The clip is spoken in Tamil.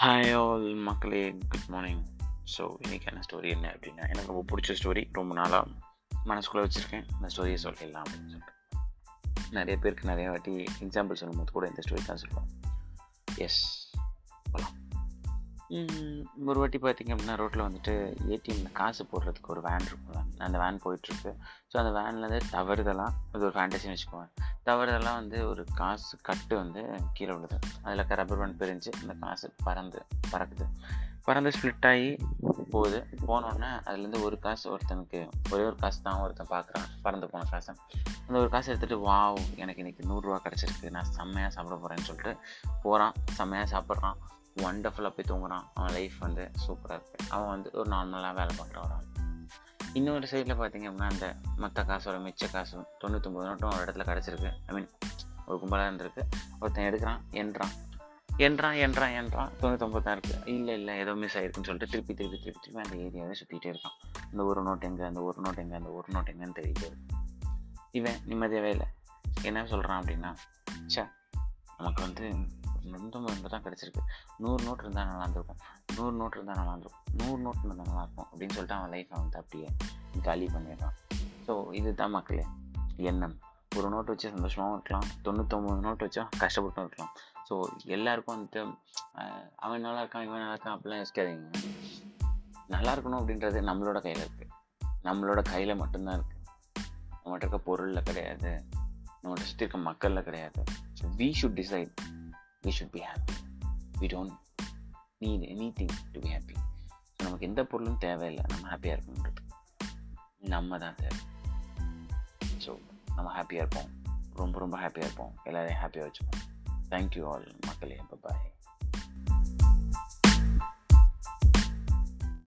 ஹாய் ஆல் மக்களே. குட் மார்னிங் ஸோ இன்றைக்கான ஸ்டோரி என்ன அப்படின்னா எனக்கு ரொம்ப பிடிச்ச ஸ்டோரி ரொம்ப நாளாக மனசுக்குள்ளே வச்சுருக்கேன். இந்த ஸ்டோரியை சொல்லிடலாம் அப்படின்னு சொல்லிட்டு. நிறைய பேருக்கு நிறைய வாட்டி எக்ஸாம்பிள் சொல்லும்போது கூட இந்த ஸ்டோரி தான் சொல்லுவோம் எஸ் ஒரு வாட்டி பார்த்திங்க அப்படின்னா ரோட்டில் வந்துட்டு ஏடிஎம்ல காசு போடுறதுக்கு ஒரு வேன் இருக்கும் அந்த வேன் போயிட்டுருக்கு. ஸோ அந்த வேன்லேருந்து தவறுதெல்லாம் அது ஒரு ஃபேண்டசின்னு வச்சுக்குவேன் தவறுதெல்லாம் வந்து ஒரு காசு கட்டு வந்து கீழே விழுது. அதில் ரப்பர் பேண்ட் பிரிஞ்சு அந்த காசு பறந்து பறக்குது. பறந்து ஸ்ப்ளிட் ஆகி போகுது. போனோடனே அதுலேருந்து ஒரு காசு ஒருத்தனுக்கு ஒரே ஒரு காசு தான் ஒருத்தன் பார்க்குறான். பறந்து போன காசை. அந்த ஒரு காசு எடுத்துகிட்டு வாவ் எனக்கு இன்றைக்கி நூறுரூவா கிடச்சிருக்கு. நான் செம்மையாக சாப்பிட போகிறேன்னு சொல்லிட்டு போகிறான் செம்மையாக சாப்பிட்றான். ஒண்டர்ஃபுல்லாக போய் தூங்குறான். அவன் லைஃப் வந்து சூப்பராக இருக்குது அவன் வந்து ஒரு நார்மலாக வேலை பண்ணுற வரான் இன்னொரு சைடில் பார்த்தீங்க அப்படின்னா அந்த மற்ற காசோட மிச்ச காசும் தொண்ணூற்றொம்பது நோட்டும் ஒரு இடத்துல கிடச்சிருக்கு. ஐ மீன் ஒரு கும்பலாக இருந்திருக்கு. ஒருத்தன் எடுக்கிறான் என்றான். என்றான் என்றான் என்றான். தொண்ணூத்தொம்பது தான் இருக்குது இல்லை இல்லை ஏதோ மிஸ் ஆயிருக்குன்னு சொல்லிட்டு திருப்பி திருப்பி திருப்பி திருப்பி அந்த ஏரியாவே சுற்றிட்டே இருக்கான். அந்த ஒரு நோட் எங்கே அந்த ஒரு நோட் எங்கே அந்த ஒரு நோட் எங்கேன்னு தெரியிட்டே இவன் நிம்மதியாகவே இல்லை. என்ன சொல்கிறான் அப்படின்னா சே நமக்கு வந்து தொண்ணூத்தொம்பது மட்டும் தான் கிடச்சிருக்கு. நூறு நோட் இருந்தால் நல்லா இருந்திருக்கும் நூறு நோட் இருந்தால் நல்லா இருந்திருக்கும் நூறு நோட் இருந்தால் நல்லாயிருக்கும் அப்படின்னு சொல்லிட்டு அவன் லைஃப்பை வந்து அப்படியே காலி பண்ணிடுறான். ஸோ இதுதான் மக்களே எண்ணம். ஒரு நோட் வச்சு சந்தோஷமாகவும் இருக்கலாம். தொண்ணூத்தொம்பது நோட் வச்சா கஷ்டப்பட்டும் இருக்கலாம். ஸோ எல்லாருக்கும் வந்துட்டு அவன் நல்லா இருக்கான் இவன் நல்லா இருக்கான் அப்படிலாம் யோசிக்காதீங்க. நல்லா இருக்கணும் அப்படின்றது நம்மளோட கையில் இருக்குது நம்மளோட கையில் மட்டும்தான் இருக்குது நம்மகிட்ட இருக்க பொருளில் கிடையாது. நம்மகிட்ட சுற்றி இருக்க மக்களில் கிடையாது. So we should decide we should be happy we don't need anything to be happy so நமக்கு எந்த பொருளும் தேவையில்லை. நம்ம ஹாப்பியாக இருக்கணுன்றது நம்ம தான் தேவை. ஸோ நம்ம ஹாப்பியாக இருப்போம். ரொம்ப ரொம்ப ஹாப்பியாக இருப்போம். எல்லோரையும் ஹாப்பியாக வச்சுப்போம். தேங்க்யூ ஆல் மக்களே. பாய்